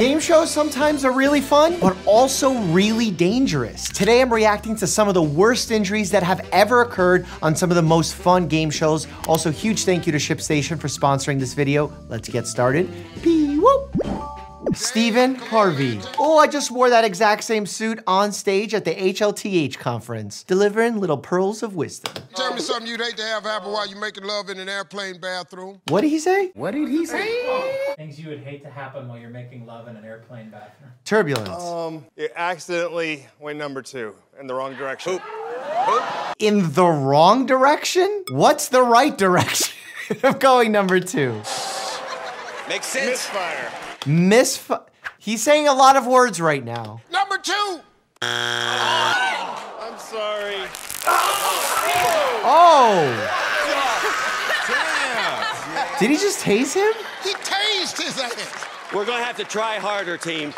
Game shows sometimes are really fun, but also really dangerous. Today I'm reacting to some of the worst injuries that have ever occurred on some of the most fun game shows. Also, huge thank you to ShipStation for sponsoring this video. Let's get started. Pee whoop. Stephen Harvey. Oh, I just wore that exact same suit on stage at the HLTH conference, delivering little pearls of wisdom. Tell me something you'd hate to have happen while you're making love in an airplane bathroom. What did he say? What did he say? Things you would hate to happen while you're making love in an airplane bathroom. Turbulence. Um, you accidentally went number two in the wrong direction. In the wrong direction? What's the right direction of going number two? Makes sense. Misfire. Miss. He's saying a lot of words right now. Number two, I'm sorry. Oh! Did he just tase him? he tased his ass. We're gonna have to try harder, team.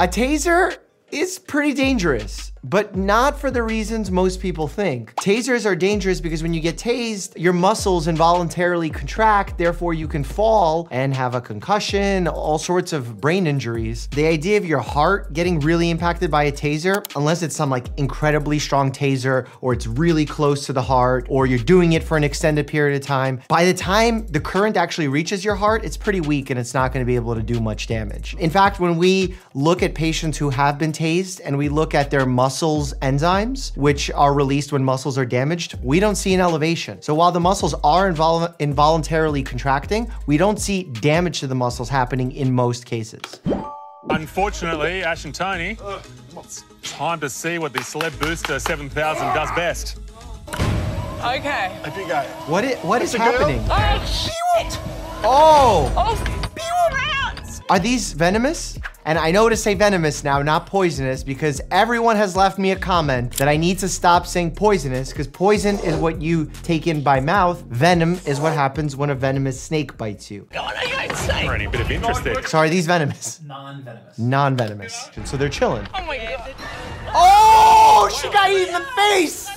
A taser is pretty dangerous, but not for the reasons most people think. Tasers are dangerous because when you get tased, your muscles involuntarily contract, therefore you can fall and have a concussion, all sorts of brain injuries. The idea of your heart getting really impacted by a taser, unless it's some like incredibly strong taser or it's really close to the heart or you're doing it for an extended period of time, by the time the current actually reaches your heart, it's pretty weak and it's not gonna be able to do much damage. In fact, when we look at patients who have been tased and we look at their muscles enzymes, which are released when muscles are damaged, we don't see an elevation. So while the muscles are invol- involuntarily contracting, we don't see damage to the muscles happening in most cases. Unfortunately, Ash and Tony, it's time to see what the Celeb Booster 7000 does best. Okay. If you got. What is, what is That's a girl? happening? Oh, shit! Oh, Oh, rounds! are these venomous? And I know to say venomous now, not poisonous, because everyone has left me a comment that I need to stop saying poisonous, because poison is what you take in by mouth. Venom is what happens when a venomous snake bites you. God, I. For any bit of interest there. So are these venomous? Non-venomous. Non-venomous. So they're chilling. Oh my god. Oh, she got eaten in the face!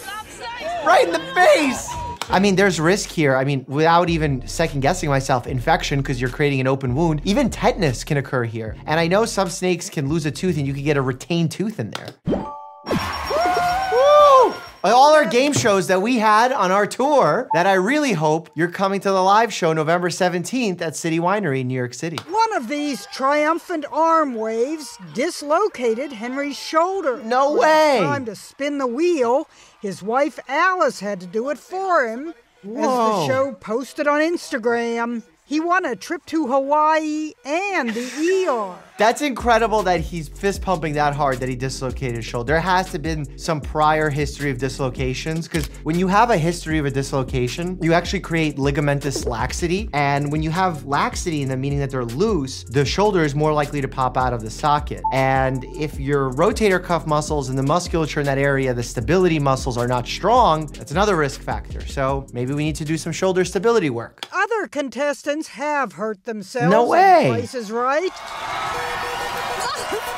Right in the face! I mean, there's risk here. I mean, without even second guessing myself, infection because you're creating an open wound. Even tetanus can occur here. And I know some snakes can lose a tooth and you can get a retained tooth in there. All our game shows that we had on our tour that I really hope you're coming to the live show November 17th at City Winery in New York City. One of these triumphant arm waves dislocated Henry's shoulder. No When it was way. Time to spin the wheel. His wife Alice had to do it for him. As the show posted on Instagram, he won a trip to Hawaii and the ER. That's incredible that he's fist pumping that hard that he dislocated his shoulder. There has to have been some prior history of dislocations because when you have a history of a dislocation, you actually create ligamentous laxity. And when you have laxity in them, meaning that they're loose, the shoulder is more likely to pop out of the socket. And if your rotator cuff muscles and the musculature in that area, the stability muscles are not strong, that's another risk factor. So maybe we need to do some shoulder stability work. Other contestants have hurt themselves. No way. Price is right.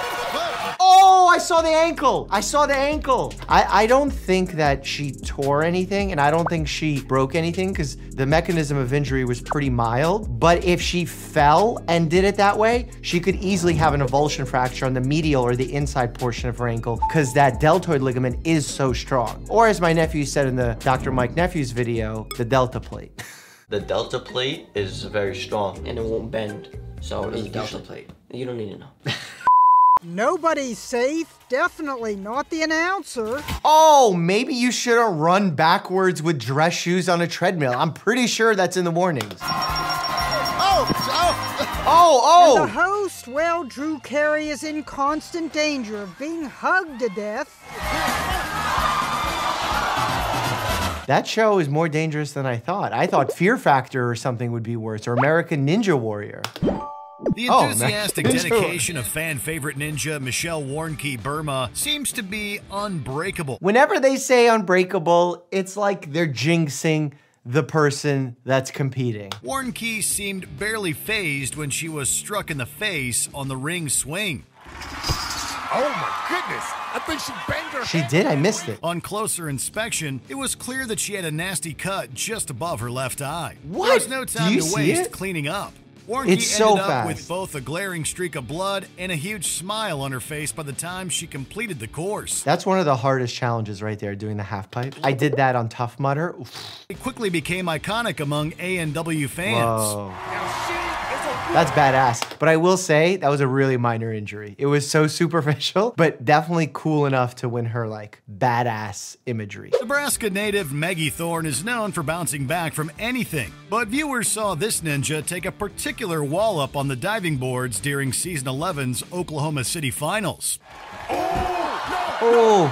Oh, I saw the ankle. I saw the ankle. I, I don't think that she tore anything and I don't think she broke anything because the mechanism of injury was pretty mild. But if she fell and did it that way, she could easily have an avulsion fracture on the medial or the inside portion of her ankle because that deltoid ligament is so strong. Or as my nephew said in the Dr. Mike Nephew's video, the delta plate. The delta plate is very strong and it won't bend. So what is the delta plate? You don't need to know. Nobody's safe. Definitely not the announcer. Oh, maybe you shouldn't run backwards with dress shoes on a treadmill. I'm pretty sure that's in the warnings. Oh, oh, Oh, oh! The oh! host, well, Drew Carey is in constant danger of being hugged to death. That show is more dangerous than I thought. I thought Fear Factor or something would be worse, or American Ninja Warrior. The Oh, enthusiastic nice. dedication of fan favorite ninja Michelle Warnky Burma seems to be unbreakable. Whenever they say unbreakable, it's like they're jinxing the person that's competing. Warnky seemed barely phased when she was struck in the face on the ring swing. Oh my goodness. I think she banged her head She head. did, I missed it. On closer inspection, it was clear that she had a nasty cut just above her left eye. What? There was no Do time you to see waste it? cleaning up. Warnky It's so ended up fast. with both a glaring streak of blood and a huge smile on her face by the time she completed the course. That's one of the hardest challenges right there, doing the half pipe. I did that on Tough Mudder. Oof. It quickly became iconic among ANW fans. Whoa. That's badass. But I will say that was a really minor injury. It was so superficial, but definitely cool enough to win her like badass imagery. Nebraska native Maggie Thorne is known for bouncing back from anything, but viewers saw this ninja take a particular wall up on the diving boards during season 11's Oklahoma City Finals. Oh.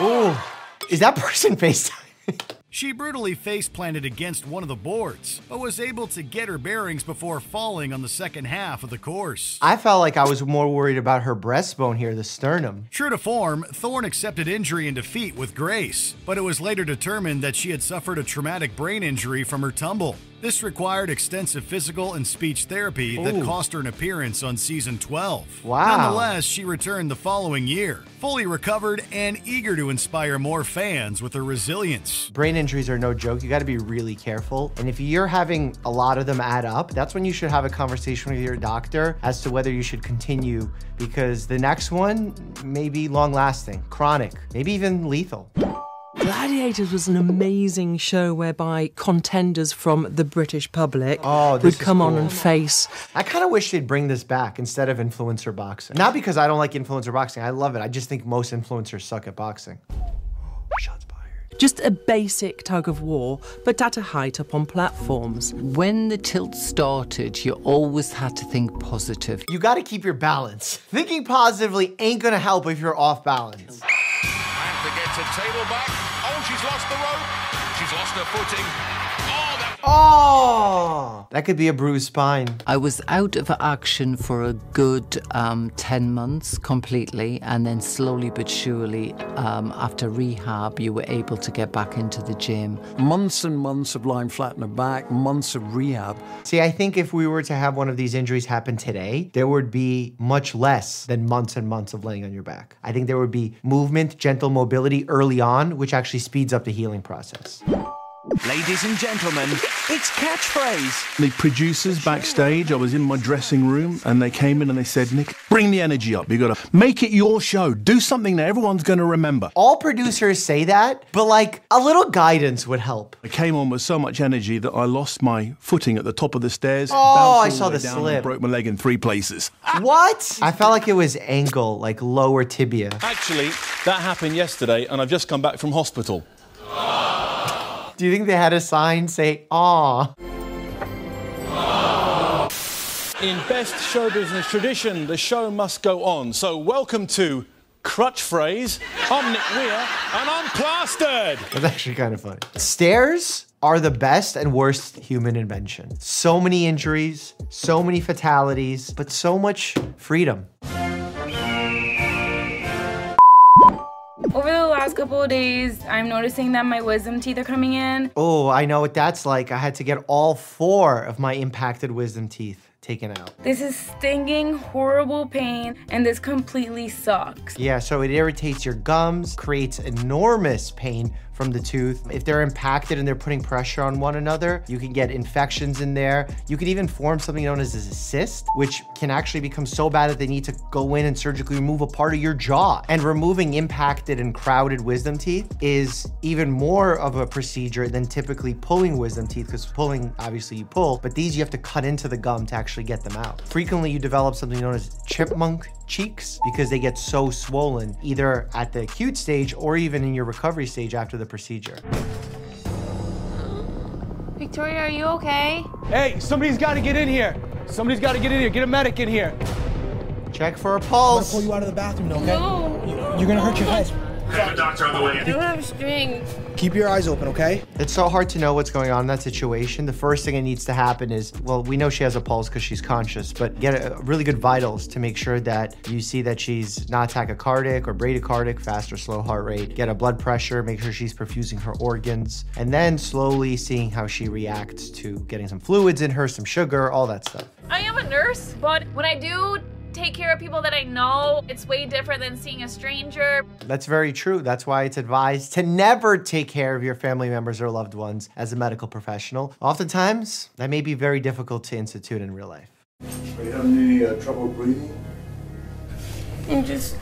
Oh. Is that person FaceTime? She brutally face planted against one of the boards, but was able to get her bearings before falling on the second half of the course. I felt like I was more worried about her breastbone here, the sternum. True to form, Thorne accepted injury and defeat with grace, but it was later determined that she had suffered a traumatic brain injury from her tumble. This required extensive physical and speech therapy that cost her an appearance on season 12. Wow. Nonetheless, she returned the following year, fully recovered and eager to inspire more fans with her resilience. Brain injuries are no joke. You got to be really careful. And if you're having a lot of them add up, that's when you should have a conversation with your doctor as to whether you should continue because the next one may be long lasting, chronic, maybe even lethal. Gladiators was an amazing show whereby contenders from the British public Oh, would is come on and face. I kind of wish they'd bring this back instead of influencer boxing. Not because I don't like influencer boxing, I love it. I just think most influencers suck at boxing. Shots fired. Just a basic tug of war, but at a height up on platforms. When the tilt started, you always had to think positive. You got to keep your balance. Thinking positively ain't going to help if you're off balance. To table back. Oh, she's lost the rope. She's lost her footing. Oh, that could be a bruised spine. I was out of action for a good um, 10 months completely, and then slowly but surely, um, after rehab, you were able to get back into the gym. Months and months of lying flat on the back, months of rehab. See, I think if we were to have one of these injuries happen today, there would be much less than months and months of laying on your back. I think there would be movement, gentle mobility early on, which actually speeds up the healing process. Ladies and gentlemen, it's catchphrase. The producers backstage, I was in my dressing room and they came in and they said, Nick, bring the energy up. You gotta make it your show. Do something that everyone's gonna remember. All producers say that, but like a little guidance would help. I came on with so much energy that I lost my footing at the top of the stairs. Oh, I saw way the down and slip. broke my leg in three places. What? I felt like it was ankle, like lower tibia. Actually, that happened yesterday, and I've just come back from hospital. Do you think they had a sign say, aw? In best show business tradition, the show must go on. So, welcome to Crutch Phrase. I'm Nick Weir, and I'm plastered. That's actually kind of funny. Stairs are the best and worst human invention. So many injuries, so many fatalities, but so much freedom. Over the last couple of days, I'm noticing that my wisdom teeth are coming in. Oh, I know what that's like. I had to get all four of my impacted wisdom teeth taken out. This is stinging, horrible pain, and this completely sucks. Yeah, so it irritates your gums, creates enormous pain from the tooth. If they're impacted and they're putting pressure on one another, you can get infections in there. You can even form something known as a cyst, which can actually become so bad that they need to go in and surgically remove a part of your jaw. And removing impacted and crowded wisdom teeth is even more of a procedure than typically pulling wisdom teeth, because pulling, obviously you pull, but these you have to cut into the gum to actually get them out. Frequently you develop something known as chipmunk cheeks because they get so swollen either at the acute stage or even in your recovery stage after the procedure. Victoria, are you okay? Hey, somebody's got to get in here. Somebody's got to get in here. Get a medic in here. Check for a pulse. I'm gonna pull you out of the bathroom, okay? No. You're gonna hurt your head. Doctor on the way. I don't have string. Keep your eyes open, okay? It's so hard to know what's going on in that situation. The first thing that needs to happen is, well, we know she has a pulse because she's conscious, but get a, really good vitals to make sure that you see that she's not tachycardic or bradycardic, fast or slow heart rate. Get a blood pressure, make sure she's perfusing her organs, and then slowly seeing how she reacts to getting some fluids in her, some sugar, all that stuff. I am a nurse, but when I do take care of people that I know. It's way different than seeing a stranger. That's very true. That's why it's advised to never take care of your family members or loved ones as a medical professional. Oftentimes, that may be very difficult to institute in real life. Are you having any uh, trouble breathing? I'm just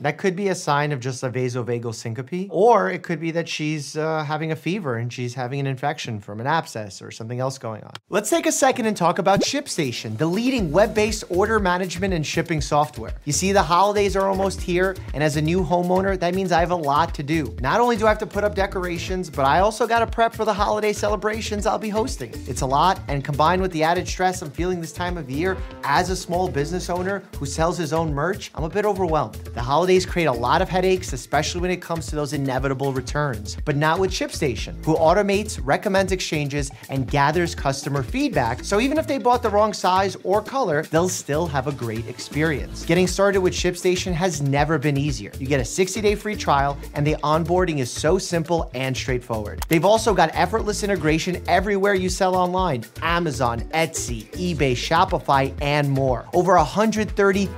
That could be a sign of just a vasovagal syncope, or it could be that she's uh, having a fever and she's having an infection from an abscess or something else going on. Let's take a second and talk about ShipStation, the leading web based order management and shipping software. You see, the holidays are almost here, and as a new homeowner, that means I have a lot to do. Not only do I have to put up decorations, but I also got to prep for the holiday celebrations I'll be hosting. It's a lot, and combined with the added stress I'm feeling this time of year as a small business owner who sells his own merch, I'm a bit overwhelmed. The holidays create a lot of headaches, especially when it comes to those inevitable returns. But not with ShipStation, who automates, recommends exchanges, and gathers customer feedback. So even if they bought the wrong size or color, they'll still have a great experience. Getting started with ShipStation has never been easier. You get a 60 day free trial, and the onboarding is so simple and straightforward. They've also got effortless integration everywhere you sell online Amazon, Etsy, eBay, Shopify, and more. Over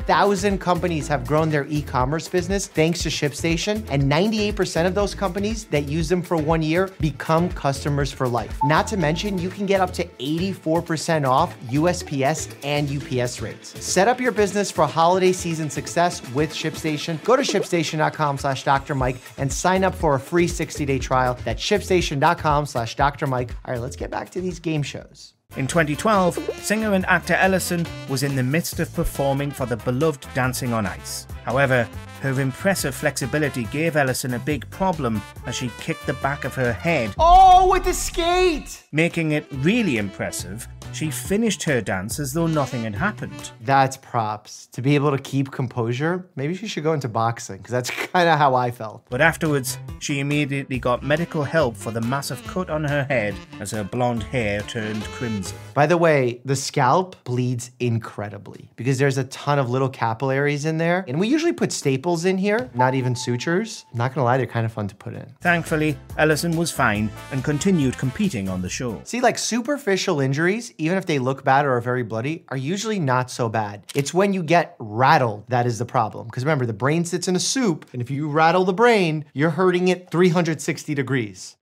130,000 companies have grown their e commerce business thanks to ShipStation, and 98% of those companies that use them for one year become customers for life. Not to mention, you can get up to 84% off USPS and UPS rates. Set up your business for holiday season success with ShipStation. Go to shipstation.com slash Dr. Mike and sign up for a free 60-day trial. That's shipstation.com slash Dr. Mike. All right, let's get back to these game shows. In 2012, singer and actor Ellison was in the midst of performing for the beloved Dancing on Ice. However, her impressive flexibility gave Ellison a big problem as she kicked the back of her head. Oh, with the skate! Making it really impressive, she finished her dance as though nothing had happened. That's props. To be able to keep composure, maybe she should go into boxing, because that's kind of how I felt. But afterwards, she immediately got medical help for the massive cut on her head as her blonde hair turned crimson. By the way, the scalp bleeds incredibly because there's a ton of little capillaries in there. And we usually put staples in here, not even sutures. I'm not gonna lie, they're kind of fun to put in. Thankfully, Ellison was fine and continued competing on the show. See, like superficial injuries, even if they look bad or are very bloody, are usually not so bad. It's when you get rattled that is the problem. Because remember, the brain sits in a soup, and if you rattle the brain, you're hurting it 360 degrees.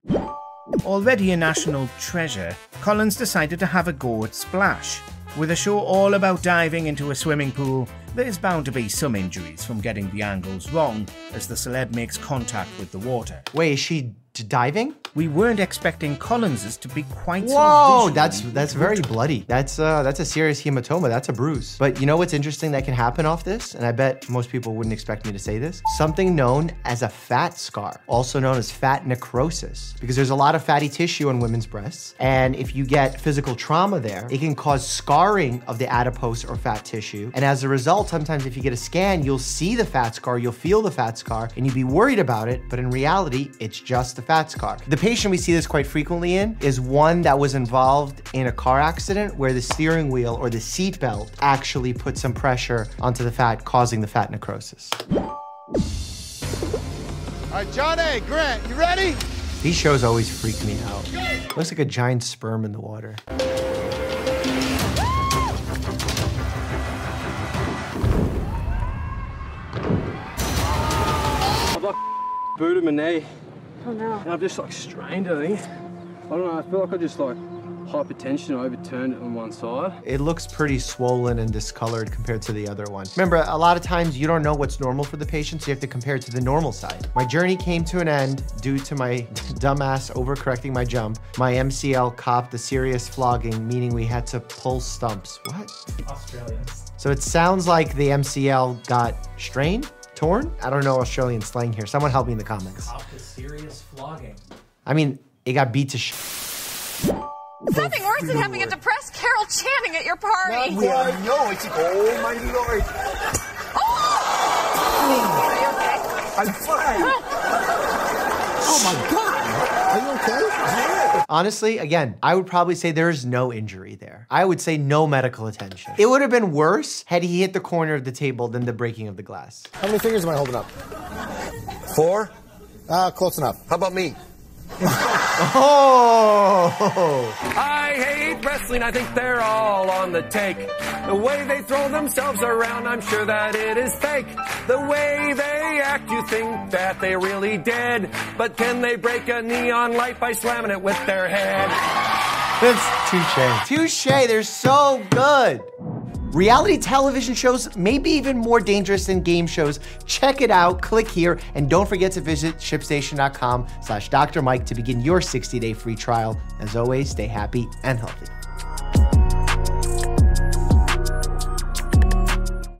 Already a national treasure, Collins decided to have a go at Splash. With a show all about diving into a swimming pool, there's bound to be some injuries from getting the angles wrong as the celeb makes contact with the water. Wait, is she d- diving? We weren't expecting Collins's to be quite so Whoa, visually that's that's very bloody. That's uh that's a serious hematoma. That's a bruise. But you know what's interesting that can happen off this? And I bet most people wouldn't expect me to say this. Something known as a fat scar, also known as fat necrosis, because there's a lot of fatty tissue on women's breasts, and if you get physical trauma there, it can cause scarring of the adipose or fat tissue. And as a result, sometimes if you get a scan, you'll see the fat scar, you'll feel the fat scar, and you'd be worried about it, but in reality, it's just the fat scar. The patient we see this quite frequently in is one that was involved in a car accident where the steering wheel or the seat belt actually put some pressure onto the fat, causing the fat necrosis. All right, John A. Grant, you ready? These shows always freak me out. Looks like a giant sperm in the water. I've like booted my knee. Oh no. And I've just like strained it, I think. I don't know, I feel like I just like hypertension overturned it on one side. It looks pretty swollen and discolored compared to the other one. Remember, a lot of times you don't know what's normal for the patient, so you have to compare it to the normal side. My journey came to an end due to my dumbass overcorrecting my jump. My MCL copped a serious flogging, meaning we had to pull stumps. What? Australians. So it sounds like the MCL got strained, torn? I don't know Australian slang here. Someone help me in the comments. Copped serious flogging. I mean, it got beat to sh. Nothing worse than having a depressed Carol Channing at your party. no, it's oh my lord. Oh! Oh, Are you okay? I'm fine. Oh my god. Are you okay? Honestly, again, I would probably say there's no injury there. I would say no medical attention. It would have been worse had he hit the corner of the table than the breaking of the glass. How many fingers am I holding up? Four? Uh, close enough. How about me? Oh! I hate wrestling, I think they're all on the take. The way they throw themselves around, I'm sure that it is fake. The way they act, you think that they really did. But can they break a neon light by slamming it with their head? That's touche. Touche, they're so good. Reality television shows may be even more dangerous than game shows. Check it out, click here, and don't forget to visit shipstation.com slash Dr. Mike to begin your 60-day free trial. As always, stay happy and healthy.